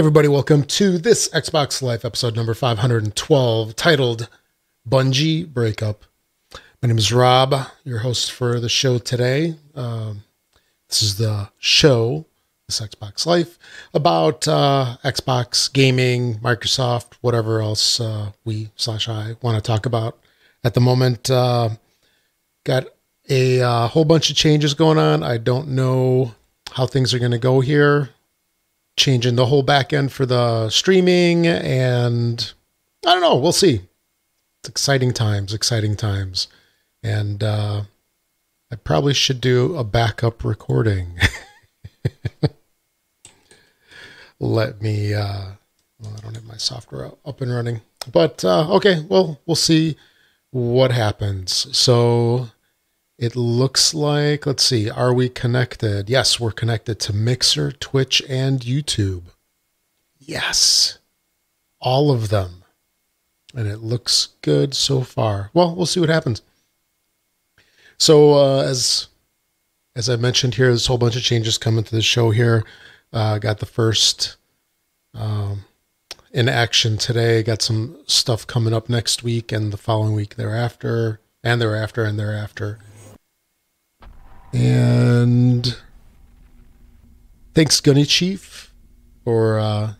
Everybody, welcome to this Xbox Life episode number 512 titled Bungie Breakup. My name is Rob, your host for the show today. Um, this is the show, this Xbox Life, about uh, Xbox gaming, Microsoft, whatever else uh, we slash I want to talk about at the moment. Uh, got a uh, whole bunch of changes going on. I don't know how things are going to go here changing the whole back end for the streaming and I don't know, we'll see. It's exciting times, exciting times. And uh I probably should do a backup recording. Let me uh well, I don't have my software up and running. But uh okay, well, we'll see what happens. So it looks like, let's see, are we connected? Yes, we're connected to Mixer, Twitch, and YouTube. Yes, all of them. And it looks good so far. Well, we'll see what happens. So, uh, as as I mentioned here, there's a whole bunch of changes coming to the show here. Uh, got the first um, in action today. Got some stuff coming up next week and the following week thereafter, and thereafter, and thereafter. And thanks, Gunny Chief, for uh,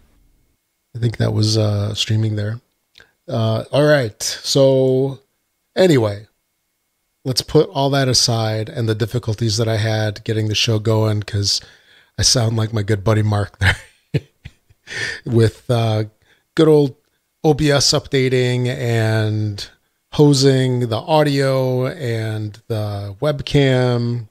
I think that was uh, streaming there. Uh, all right. So, anyway, let's put all that aside and the difficulties that I had getting the show going because I sound like my good buddy Mark there with uh, good old OBS updating and hosing the audio and the webcam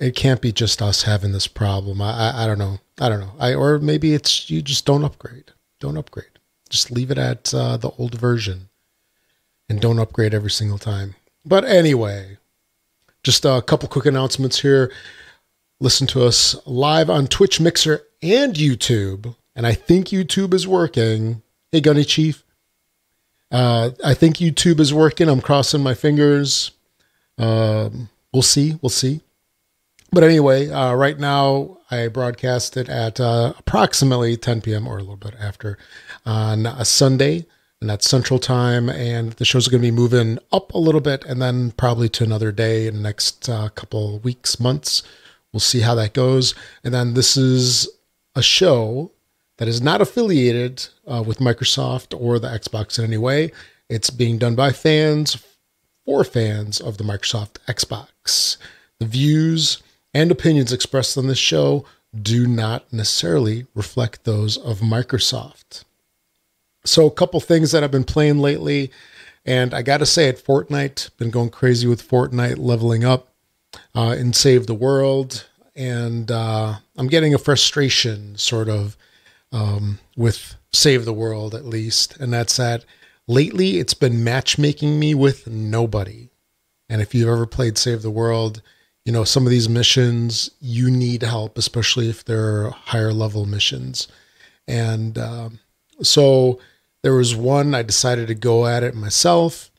it can't be just us having this problem. I, I, I don't know. I don't know. I or maybe it's you just don't upgrade. Don't upgrade. Just leave it at uh, the old version, and don't upgrade every single time. But anyway, just a couple quick announcements here. Listen to us live on Twitch, Mixer, and YouTube. And I think YouTube is working. Hey, Gunny Chief. Uh, I think YouTube is working. I'm crossing my fingers. Um, we'll see. We'll see. But anyway, uh, right now I broadcast it at uh, approximately 10 p.m. or a little bit after on a Sunday, and that's Central Time. And the show's going to be moving up a little bit, and then probably to another day in the next uh, couple weeks, months. We'll see how that goes. And then this is a show that is not affiliated uh, with Microsoft or the Xbox in any way. It's being done by fans for fans of the Microsoft Xbox. The views and opinions expressed on this show do not necessarily reflect those of Microsoft. So, a couple things that I've been playing lately, and I got to say, at Fortnite, been going crazy with Fortnite, leveling up uh, in Save the World, and uh, I'm getting a frustration sort of um, with Save the World at least, and that's that lately it's been matchmaking me with nobody. And if you've ever played Save the World, you know, some of these missions, you need help, especially if they're higher level missions. And um, so there was one, I decided to go at it myself.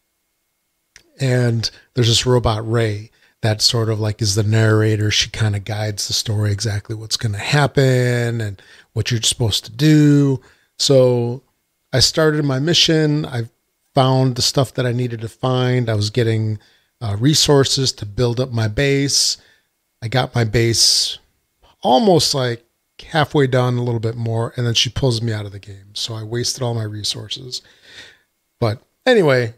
And there's this robot, Ray, that sort of like is the narrator. She kind of guides the story exactly what's going to happen and what you're supposed to do. So I started my mission. I found the stuff that I needed to find. I was getting uh, resources to build up my base. I got my base almost like halfway done, a little bit more, and then she pulls me out of the game. So I wasted all my resources. But anyway,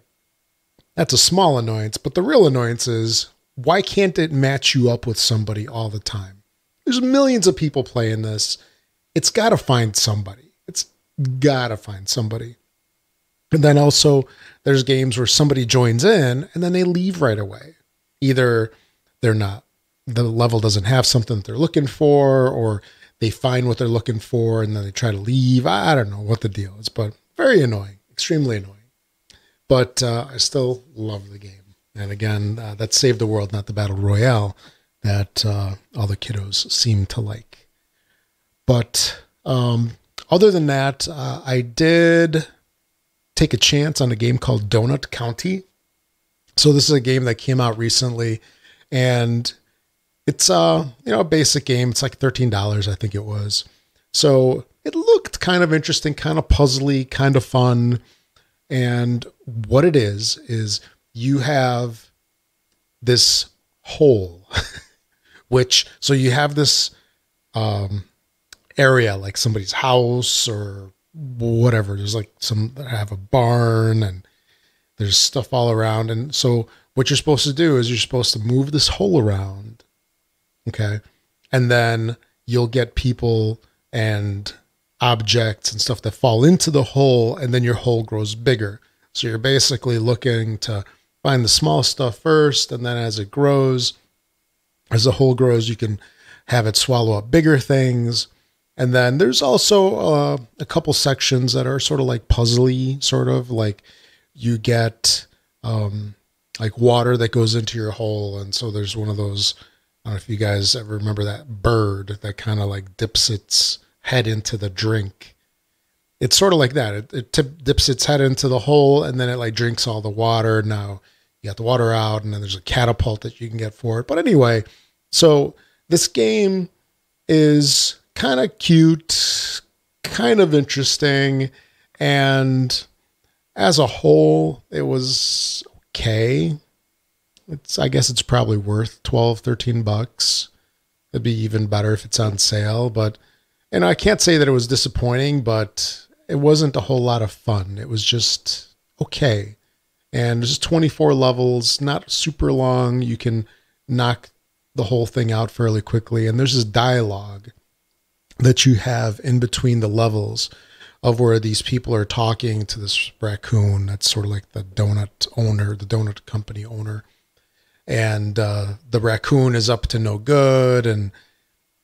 that's a small annoyance. But the real annoyance is why can't it match you up with somebody all the time? There's millions of people playing this. It's got to find somebody. It's got to find somebody. And then also, there's games where somebody joins in and then they leave right away. Either they're not, the level doesn't have something that they're looking for, or they find what they're looking for and then they try to leave. I don't know what the deal is, but very annoying, extremely annoying. But uh, I still love the game. And again, uh, that saved the world, not the battle royale that uh, all the kiddos seem to like. But um, other than that, uh, I did take a chance on a game called Donut County. So this is a game that came out recently, and it's uh you know a basic game. It's like thirteen dollars, I think it was. So it looked kind of interesting, kind of puzzly, kind of fun. And what it is, is you have this hole, which, so you have this um, area like somebody's house or whatever. There's like some that have a barn and there's stuff all around. And so what you're supposed to do is you're supposed to move this hole around. Okay. And then you'll get people and objects and stuff that fall into the hole, and then your hole grows bigger. So you're basically looking to find the small stuff first, and then as it grows, as the hole grows, you can have it swallow up bigger things. And then there's also uh, a couple sections that are sort of like puzzly, sort of like you get um, like water that goes into your hole, and so there's one of those. I don't know if you guys ever remember that bird that kind of like dips its head into the drink. It's sort of like that. It, it tip, dips its head into the hole and then it like drinks all the water. Now you got the water out and then there's a catapult that you can get for it. But anyway, so this game is kind of cute, kind of interesting. And as a whole, it was okay. It's, I guess it's probably worth 12, 13 bucks. It'd be even better if it's on sale, but and I can't say that it was disappointing, but it wasn't a whole lot of fun. It was just okay. And there's 24 levels, not super long. You can knock the whole thing out fairly quickly. And there's this dialogue that you have in between the levels of where these people are talking to this raccoon that's sort of like the donut owner, the donut company owner. And uh, the raccoon is up to no good. And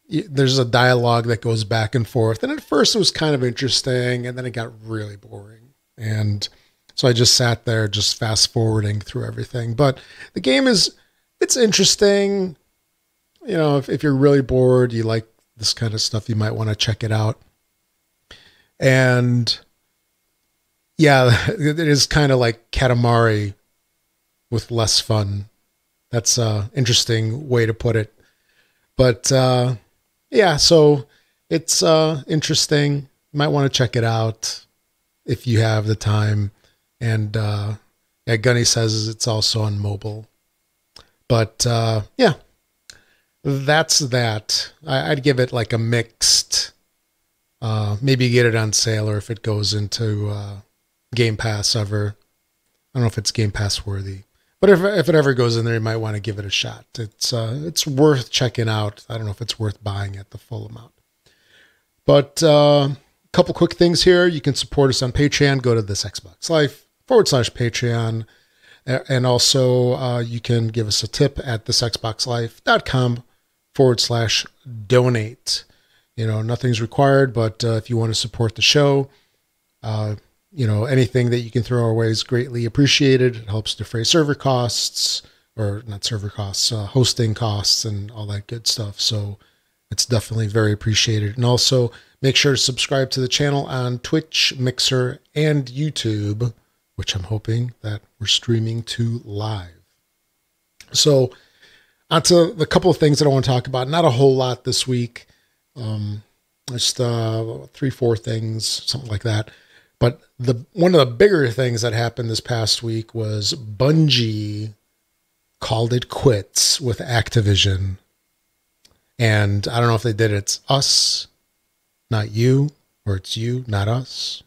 there's a dialogue that goes back and forth. And at first it was kind of interesting, and then it got really boring. And so I just sat there, just fast forwarding through everything. But the game is, it's interesting. You know, if, if you're really bored, you like this kind of stuff, you might want to check it out. And yeah, it is kind of like Katamari with less fun. That's a interesting way to put it. But uh, yeah, so it's uh, interesting. You might want to check it out if you have the time. And uh, yeah, Gunny says it's also on mobile. But uh, yeah, that's that. I, would give it like a mixed. Uh, maybe get it on sale, or if it goes into uh, Game Pass ever. I don't know if it's Game Pass worthy. But if, if it ever goes in there, you might want to give it a shot. It's uh, it's worth checking out. I don't know if it's worth buying at the full amount. But a uh, couple quick things here. You can support us on Patreon. Go to this Xbox Life forward slash Patreon. And also, uh, you can give us a tip at thisxboxlife.com forward slash donate. You know, nothing's required, but uh, if you want to support the show, uh, you know, anything that you can throw our way is greatly appreciated. It helps defray server costs, or not server costs, uh, hosting costs, and all that good stuff. So it's definitely very appreciated. And also make sure to subscribe to the channel on Twitch, Mixer, and YouTube, which I'm hoping that we're streaming to live. So, onto the couple of things that I want to talk about. Not a whole lot this week. Um, just uh, three, four things, something like that. But the one of the bigger things that happened this past week was Bungie called it quits with Activision. And I don't know if they did it's us, not you, or it's you, not us.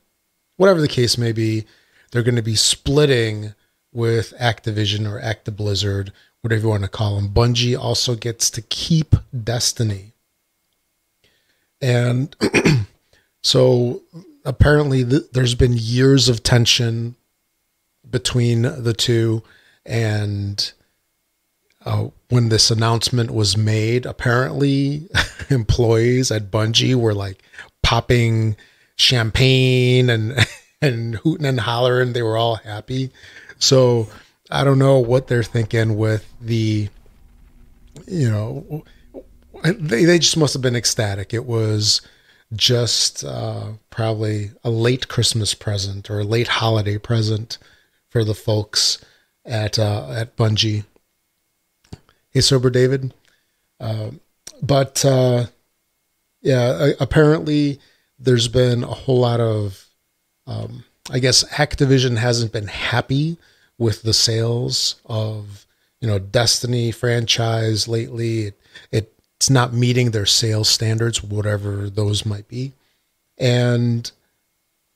Whatever the case may be, they're going to be splitting with Activision or Actiblizzard, whatever you want to call them. Bungie also gets to keep Destiny. And so apparently th- there's been years of tension between the two and uh, when this announcement was made apparently employees at bungie were like popping champagne and and hooting and hollering they were all happy so i don't know what they're thinking with the you know they, they just must have been ecstatic it was just uh, probably a late Christmas present or a late holiday present for the folks at uh, at Bungie. Hey, sober David. Uh, but uh, yeah, apparently there's been a whole lot of, um, I guess, Activision hasn't been happy with the sales of, you know, Destiny franchise lately. It, it it's not meeting their sales standards, whatever those might be. And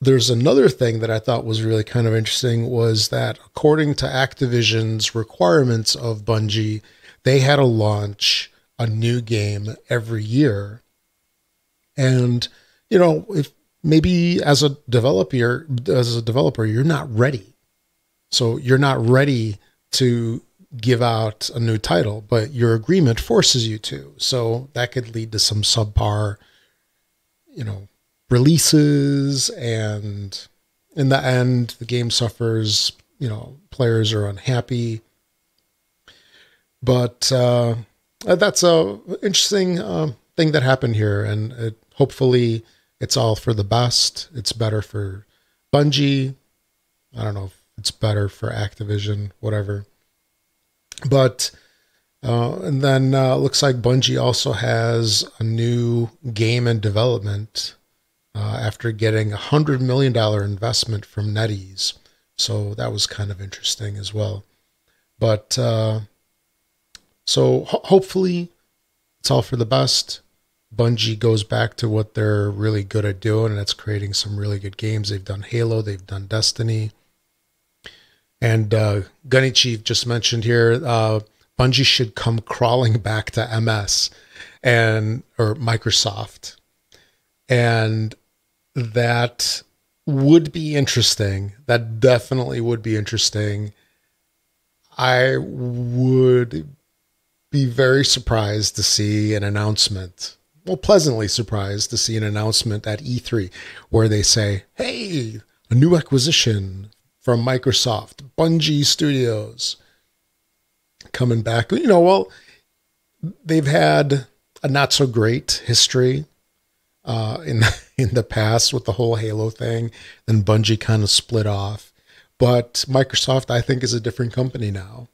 there's another thing that I thought was really kind of interesting was that according to Activision's requirements of Bungie, they had to launch a new game every year. And you know, if maybe as a developer as a developer you're not ready. So you're not ready to give out a new title, but your agreement forces you to. So that could lead to some subpar, you know, releases and in the end the game suffers, you know, players are unhappy. But uh, that's a interesting uh, thing that happened here, and it, hopefully it's all for the best. It's better for Bungie. I don't know if it's better for Activision, whatever. But uh, and then uh, looks like Bungie also has a new game in development uh, after getting a hundred million dollar investment from NetEase. So that was kind of interesting as well. But uh, so ho- hopefully it's all for the best. Bungie goes back to what they're really good at doing, and that's creating some really good games. They've done Halo, they've done Destiny, and uh, Gunny Chief just mentioned here, uh, Bungie should come crawling back to MS and or Microsoft, and that would be interesting. That definitely would be interesting. I would be very surprised to see an announcement. Well, pleasantly surprised to see an announcement at E3 where they say, "Hey, a new acquisition from Microsoft, Bungie Studios coming back. You know, well, they've had a not so great history uh, in in the past with the whole Halo thing. Then Bungie kind of split off, but Microsoft, I think, is a different company now,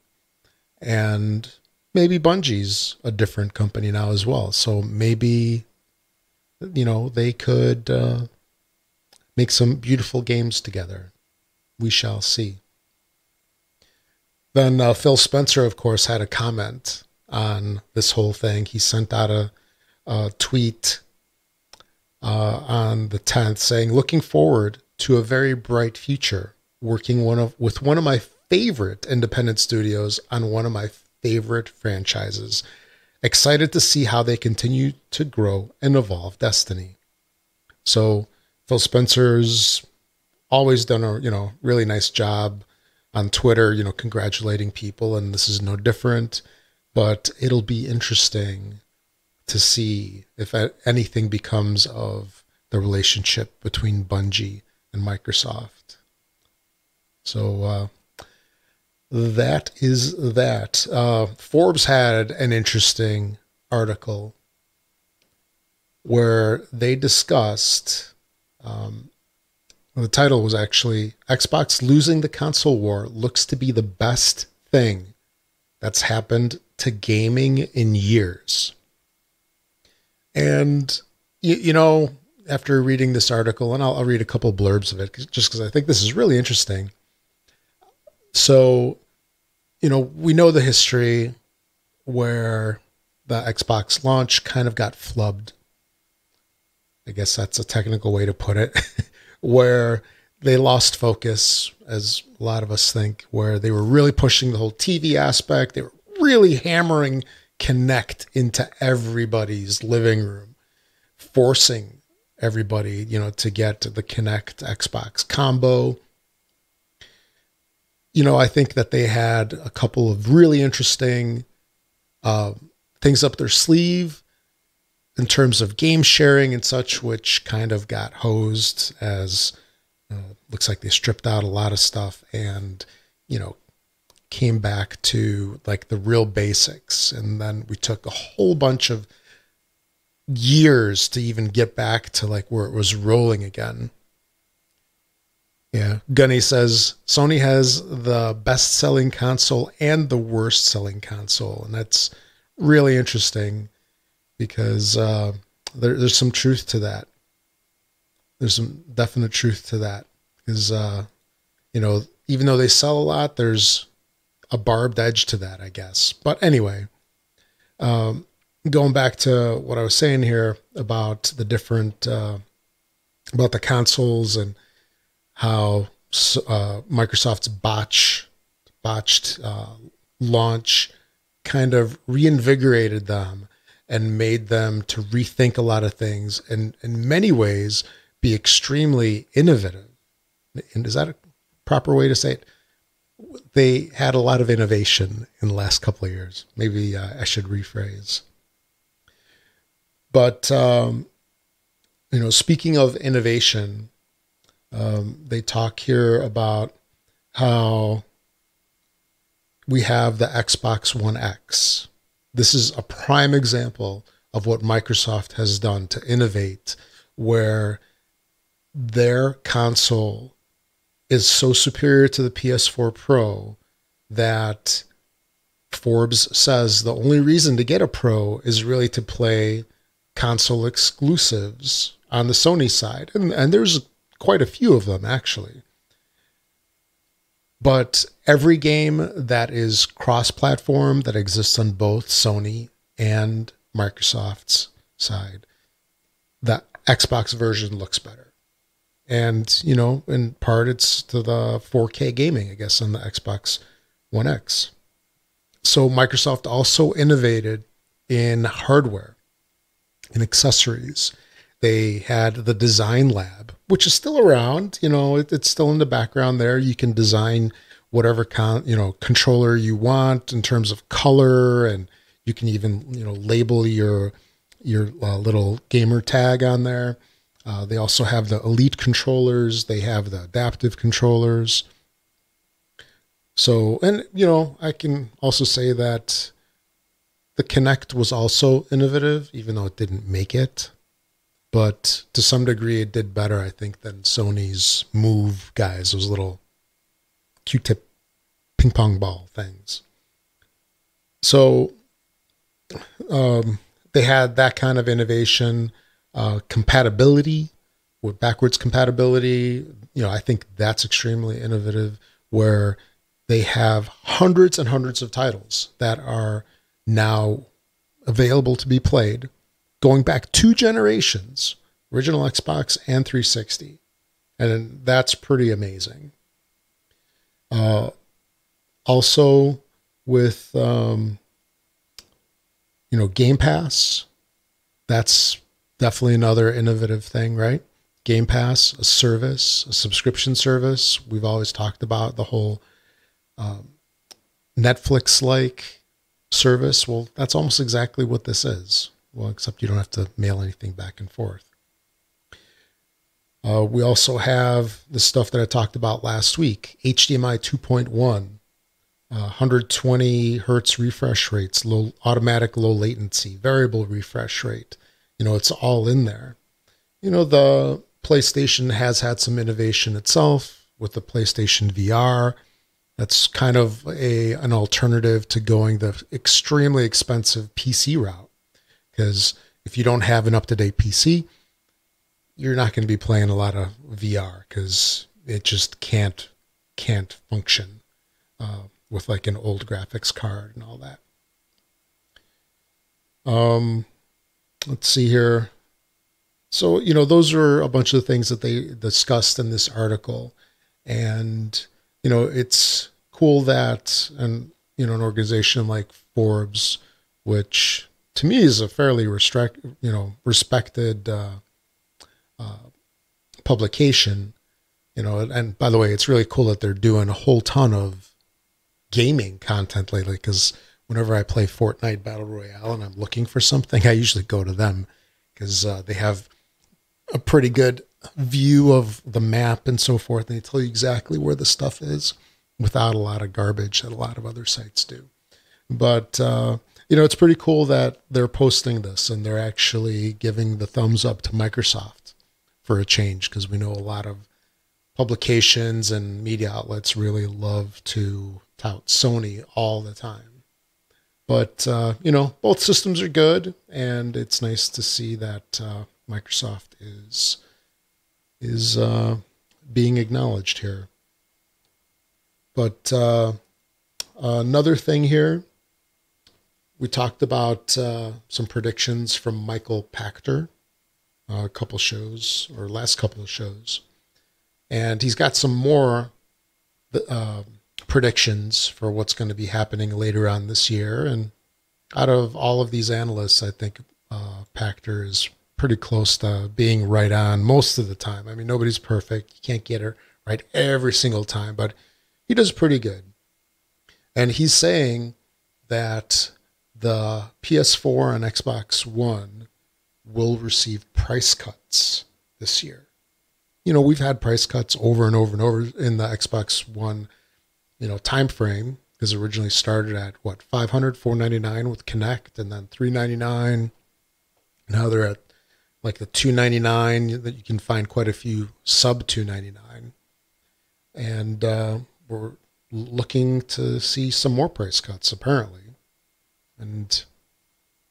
and maybe Bungie's a different company now as well. So maybe, you know, they could uh, make some beautiful games together we shall see. Then uh, Phil Spencer, of course, had a comment on this whole thing. He sent out a, a tweet uh, on the 10th saying, Looking forward to a very bright future, working one of with one of my favorite independent studios on one of my favorite franchises. Excited to see how they continue to grow and evolve Destiny. So Phil Spencer's always done a you know really nice job on Twitter, you know, congratulating people, and this is no different. But it'll be interesting to see if anything becomes of the relationship between Bungie and Microsoft. So uh, that is that. Uh, Forbes had an interesting article where they discussed um, the title was actually Xbox losing the console war looks to be the best thing that's happened to gaming in years. And, you, you know, after reading this article, and I'll, I'll read a couple blurbs of it just because I think this is really interesting. So, you know, we know the history where the Xbox launch kind of got flubbed. I guess that's a technical way to put it. where they lost focus, as a lot of us think, where they were really pushing the whole TV aspect. They were really hammering Kinect into everybody's living room, forcing everybody, you know, to get the Kinect Xbox combo. You know, I think that they had a couple of really interesting uh, things up their sleeve in terms of game sharing and such, which kind of got hosed as looks like they stripped out a lot of stuff and, you know, came back to like the real basics. And then we took a whole bunch of years to even get back to like where it was rolling again. Yeah. Gunny says Sony has the best selling console and the worst selling console. And that's really interesting because uh, there, there's some truth to that. there's some definite truth to that. Is uh, you know, even though they sell a lot, there's a barbed edge to that, I guess. But anyway, um, going back to what I was saying here about the different uh, about the consoles and how uh, Microsoft's botch botched uh, launch kind of reinvigorated them and made them to rethink a lot of things and in many ways be extremely innovative. And is that a proper way to say it? They had a lot of innovation in the last couple of years. Maybe uh, I should rephrase. But um, you know, speaking of innovation, um, they talk here about how we have the Xbox One X. This is a prime example of what Microsoft has done to innovate, where their console is so superior to the PS4 Pro that Forbes says the only reason to get a Pro is really to play console exclusives on the Sony side. And, and there's quite a few of them, actually. But every game that is cross platform that exists on both Sony and Microsoft's side, the Xbox version looks better. And, you know, in part it's to the 4K gaming, I guess, on the Xbox One X. So Microsoft also innovated in hardware and accessories they had the design lab, which is still around. You know, it, it's still in the background there. You can design whatever con, you know controller you want in terms of color, and you can even you know label your your uh, little gamer tag on there. Uh, they also have the elite controllers. They have the adaptive controllers. So, and you know, I can also say that the Kinect was also innovative, even though it didn't make it but to some degree it did better, I think, than Sony's Move guys, those little Q-tip ping pong ball things. So um, they had that kind of innovation, uh, compatibility with backwards compatibility. You know, I think that's extremely innovative. Where they have hundreds and hundreds of titles that are now available to be played going back two generations, original Xbox and 360. And that's pretty amazing. Uh, also, with um, you know Game Pass, that's definitely another innovative thing, right? Game Pass, a service, a subscription service. We've always talked about the whole um, Netflix like service. Well, that's almost exactly what this is. Well, except you don't have to mail anything back and forth. Uh, we also have the stuff that I talked about last week HDMI 2.1, uh, 120 hertz refresh rates, low automatic low latency, variable refresh rate. You know, it's all in there. You know, the PlayStation has had some innovation itself with the PlayStation VR. That's kind of a an alternative to going the extremely expensive PC route because if you don't have an up to date PC, you're not going to be playing a lot of VR because it just can't can't function uh, with like an old graphics card and all that. Um, let's see here. So you know those are a bunch of things that they discussed in this article, and you know it's cool that and you know an organization like Forbes, which to me is a fairly restrict, you know, respected uh, uh, publication. You know, and by the way, it's really cool that they're doing a whole ton of gaming content lately. Because whenever I play Fortnite Battle Royale and I'm looking for something, I usually go to them because uh, they have a pretty good view of the map and so forth. And they tell you exactly where the stuff is without a lot of garbage that a lot of other sites do. But uh, you know, it's pretty cool that they're posting this and they're actually giving the thumbs up to Microsoft for a change because we know a lot of publications and media outlets really love to tout Sony all the time. But, uh, you know, both systems are good, and it's nice to see that uh, Microsoft is is uh, being acknowledged here. But uh, another thing here, we talked about uh, some predictions from Michael Pachter, a couple shows or last couple of shows, and he's got some more uh, predictions for what's going to be happening later on this year. And out of all of these analysts, I think uh, Pachter is pretty close to being right on most of the time. I mean, nobody's perfect. You can't get it right every single time, but he does pretty good. And he's saying that the PS4 and Xbox One will receive price cuts this year. You know, we've had price cuts over and over and over in the Xbox One, you know, time frame because originally started at what 500 499 with Kinect and then 399 now they're at like the 299 that you can find quite a few sub 299 and uh, we're looking to see some more price cuts apparently and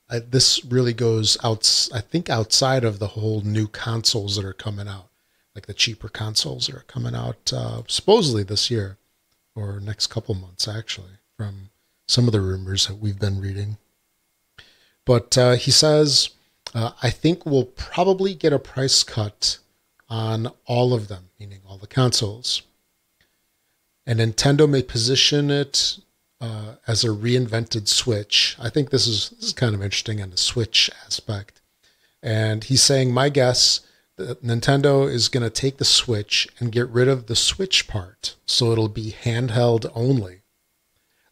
I, this really goes out i think outside of the whole new consoles that are coming out like the cheaper consoles that are coming out uh, supposedly this year or next couple months actually from some of the rumors that we've been reading but uh, he says uh, I think we'll probably get a price cut on all of them, meaning all the consoles. And Nintendo may position it uh, as a reinvented Switch. I think this is this is kind of interesting on the Switch aspect. And he's saying, my guess, that Nintendo is going to take the Switch and get rid of the Switch part, so it'll be handheld only.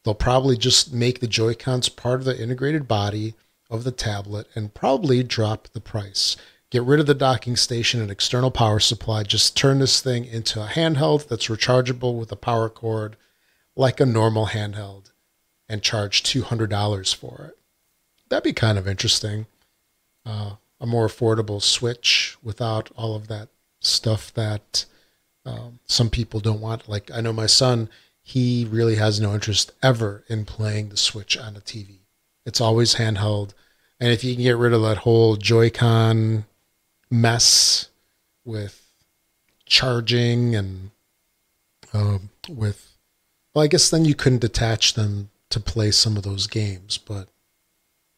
They'll probably just make the Joy Cons part of the integrated body of the tablet and probably drop the price. Get rid of the docking station and external power supply. Just turn this thing into a handheld that's rechargeable with a power cord like a normal handheld and charge $200 for it. That'd be kind of interesting. Uh, a more affordable Switch without all of that stuff that um, some people don't want. Like, I know my son, he really has no interest ever in playing the Switch on a TV. It's always handheld. And if you can get rid of that whole Joy-Con mess with charging and um, with, well, I guess then you couldn't detach them to play some of those games. But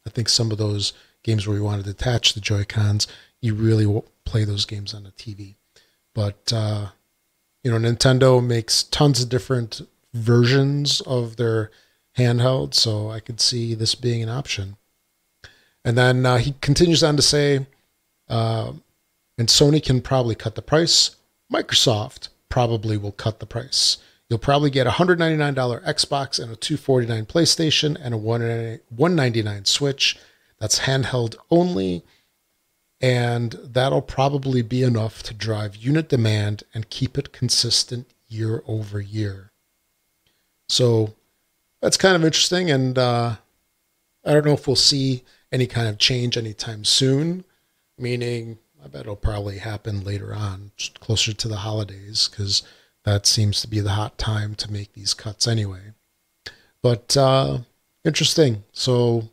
I think some of those games where you want to detach the Joy-Cons, you really play those games on the TV. But, uh, you know, Nintendo makes tons of different versions of their handheld, so I could see this being an option. And then uh, he continues on to say, uh, and Sony can probably cut the price. Microsoft probably will cut the price. You'll probably get a $199 Xbox and a 249 PlayStation and a $199 Switch. That's handheld only. And that'll probably be enough to drive unit demand and keep it consistent year over year. So that's kind of interesting. And uh, I don't know if we'll see any kind of change anytime soon, meaning I bet it'll probably happen later on, closer to the holidays, because that seems to be the hot time to make these cuts anyway. But uh, interesting. So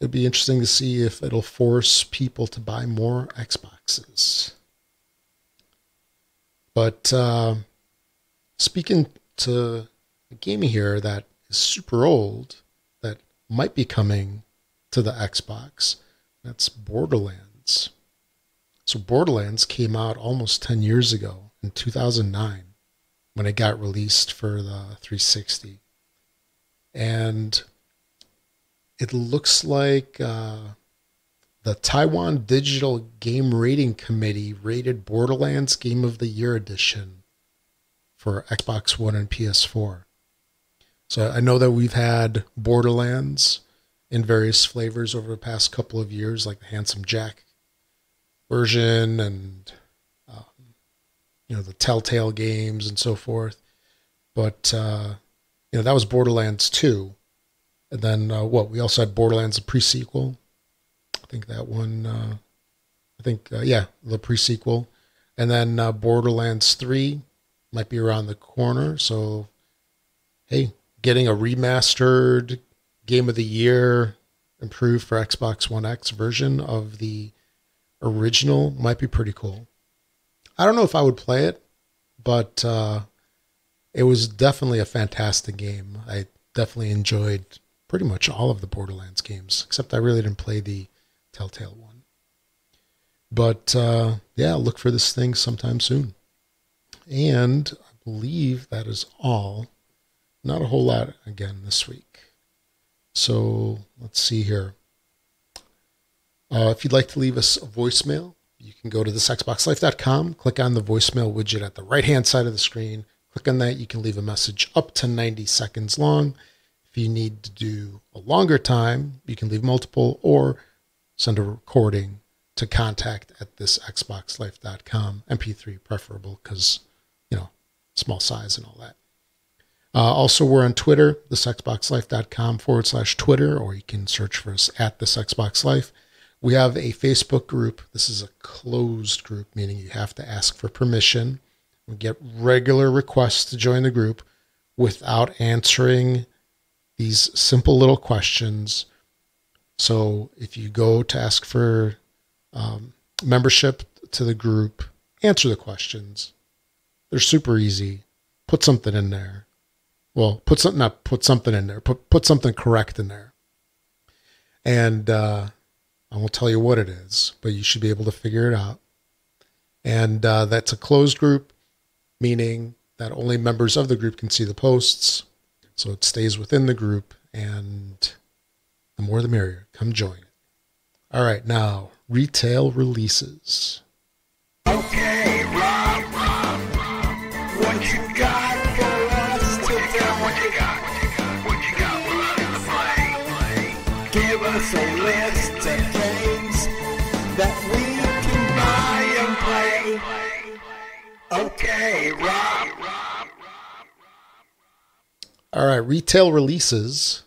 it'd be interesting to see if it'll force people to buy more Xboxes. But uh, speaking to a game here that is super old that might be coming to the Xbox. That's Borderlands. So Borderlands came out almost 10 years ago in 2009 when it got released for the 360. And it looks like uh, the Taiwan Digital Game Rating Committee rated Borderlands Game of the Year Edition for Xbox One and PS4. So I know that we've had Borderlands in various flavors over the past couple of years, like the Handsome Jack version and you know the Telltale games and so forth. But uh, you know that was Borderlands two, and then uh, what? We also had Borderlands the pre-sequel. I think that one. Uh, I think uh, yeah, the pre-sequel, and then uh, Borderlands three might be around the corner. So hey, getting a remastered game of the year improved for Xbox One X version of the original might be pretty cool. I don't know if I would play it, but uh, it was definitely a fantastic game. I definitely enjoyed pretty much all of the Borderlands games, except I really didn't play the Telltale one. But uh, yeah, look for this thing sometime soon. And I believe that is all. Not a whole lot again this week. So let's see here. Uh, if you'd like to leave us a voicemail, you can go to thisxboxlife.com, click on the voicemail widget at the right hand side of the screen. Click on that. You can leave a message up to 90 seconds long. If you need to do a longer time, you can leave multiple or send a recording to contact at thisxboxlife.com. MP3 preferable because, you know, small size and all that. Uh, also, we're on Twitter, thisxboxlife.com forward slash Twitter, or you can search for us at this thisxboxlife. We have a Facebook group. This is a closed group, meaning you have to ask for permission. We get regular requests to join the group without answering these simple little questions. So if you go to ask for um, membership to the group, answer the questions. They're super easy. Put something in there. Well, put something not put something in there. Put put something correct in there. And uh, I won't tell you what it is, but you should be able to figure it out. And uh, that's a closed group, meaning that only members of the group can see the posts. So it stays within the group, and the more the merrier. Come join. All right, now retail releases. Okay, All right, retail releases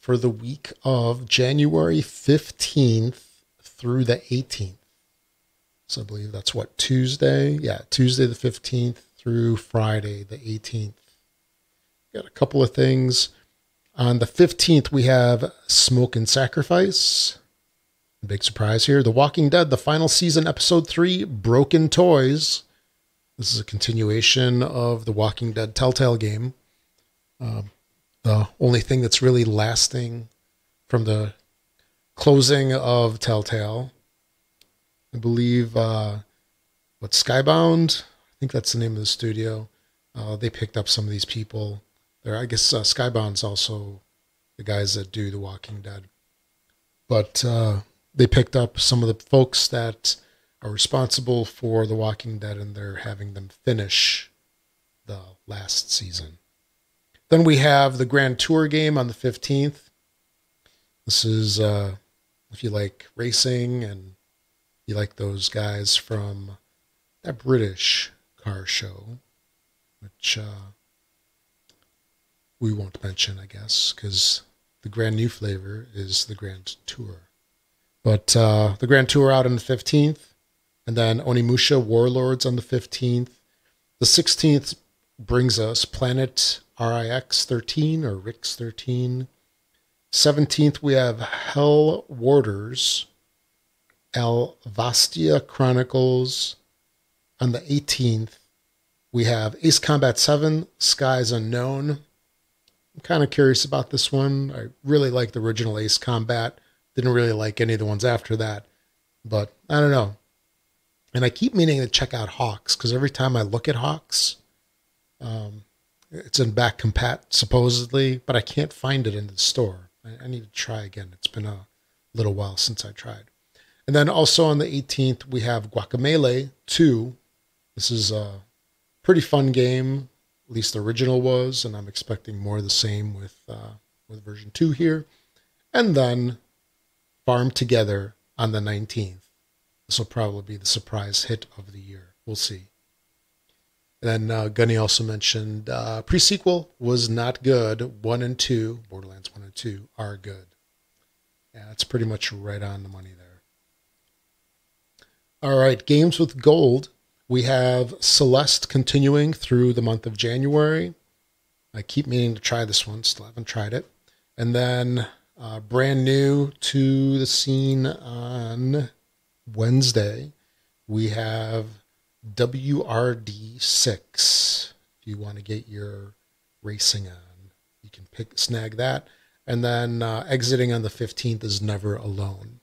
for the week of January 15th through the 18th. So I believe that's what, Tuesday? Yeah, Tuesday the 15th through Friday the 18th. Got a couple of things. On the 15th, we have Smoke and Sacrifice. Big surprise here. The Walking Dead, the final season, episode 3, Broken Toys. This is a continuation of the Walking Dead Telltale game. Um, the only thing that's really lasting from the closing of Telltale. I believe uh, what Skybound. I think that's the name of the studio. Uh, they picked up some of these people. There, I guess uh, Skybound's also the guys that do The Walking Dead, but uh, they picked up some of the folks that are responsible for The Walking Dead, and they're having them finish the last season. Then we have the Grand Tour game on the 15th. This is uh, if you like racing and you like those guys from that British car show, which uh, we won't mention, I guess, because the Grand New flavor is the Grand Tour. But uh, the Grand Tour out on the 15th, and then Onimusha Warlords on the 15th. The 16th brings us Planet RIX 13 or RIX 13. 17th, we have Hell Warders, Alvastia Chronicles. On the 18th, we have Ace Combat 7, Skies Unknown. I'm kind of curious about this one. I really like the original Ace Combat. Didn't really like any of the ones after that, but I don't know. And I keep meaning to check out HAWX because every time I look at HAWX, um, it's in back compat supposedly, but I can't find it in the store. I, I need to try again. It's been a little while since I tried. And then also on the 18th, we have Guacamelee 2. This is a pretty fun game, at least the original was, and I'm expecting more of the same with uh, with version 2 here. And then Farm Together on the 19th. This will probably be the surprise hit of the year. We'll see. And then uh, Gunny also mentioned uh, pre-sequel was not good. One and two, Borderlands one and two, are good. Yeah, it's pretty much right on the money there. All right, games with gold. We have Celeste continuing through the month of January. I keep meaning to try this one, still haven't tried it. And then uh, brand new to the scene on Wednesday, we have WRD6. If you want to get your racing on, you can pick snag that. And then uh, exiting on the 15th is Never Alone.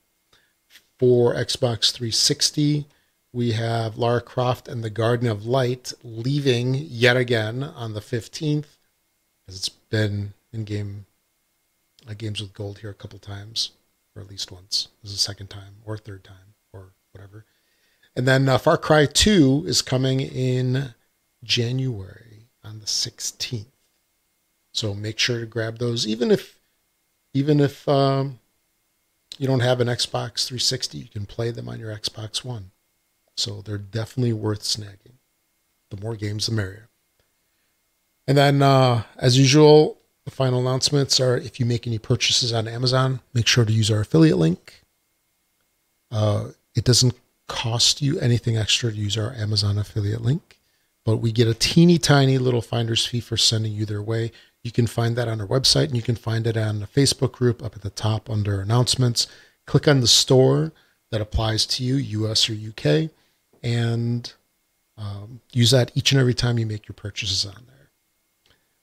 For Xbox 360, we have Lara Croft and the Guardian of Light leaving yet again on the 15th. It's been in game uh, games with gold here a couple times, or at least once. This is the second time or third time whatever. And then uh, Far Cry 2 is coming in January on the 16th. So make sure to grab those, even if even if um, you don't have an Xbox 360, you can play them on your Xbox One. So they're definitely worth snagging. The more games, the merrier. And then, uh, as usual, the final announcements are if you make any purchases on Amazon, make sure to use our affiliate link. Uh, it doesn't cost you anything extra to use our Amazon affiliate link, but we get a teeny tiny little finder's fee for sending you their way. You can find that on our website and you can find it on the Facebook group up at the top under announcements. Click on the store that applies to you, US or UK, and um, use that each and every time you make your purchases on there.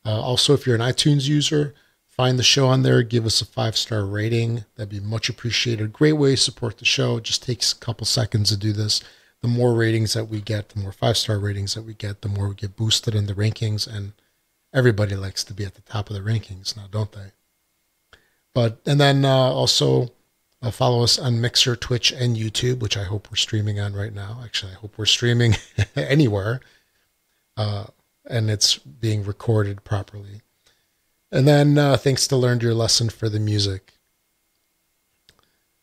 Uh, also, if you're an iTunes user, find the show on there, give us a five star rating. That'd be much appreciated. Great way to support the show. It just takes a couple seconds to do this. The more ratings that we get, the more five star ratings that we get, the more we get boosted in the rankings. And everybody likes to be at the top of the rankings now, don't they? But, and then uh, also uh, follow us on Mixer, Twitch, and YouTube, which I hope we're streaming on right now. Actually, I hope we're streaming anywhere. Uh, and it's being recorded properly. And then uh, thanks to Learned Your Lesson for the music.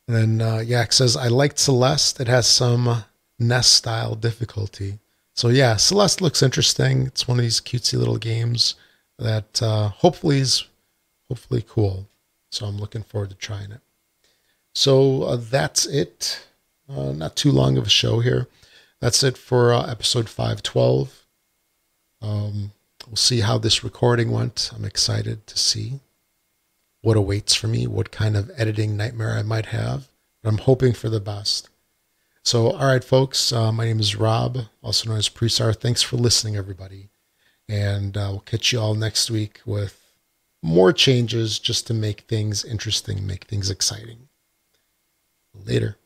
And then uh, Yak says, I liked Celeste. It has some NES style difficulty. So yeah, Celeste looks interesting. It's one of these cutesy little games that uh, hopefully is hopefully cool. So I'm looking forward to trying it. So uh, that's it. Uh, not too long of a show here. That's it for uh, episode 512. Um, we'll see how this recording went. I'm excited to see what awaits for me, what kind of editing nightmare I might have. But I'm hoping for the best. So, all right, folks, uh, my name is Rob, also known as Presar. Thanks for listening, everybody. And uh, we'll catch you all next week with more changes just to make things interesting, make things exciting. Later.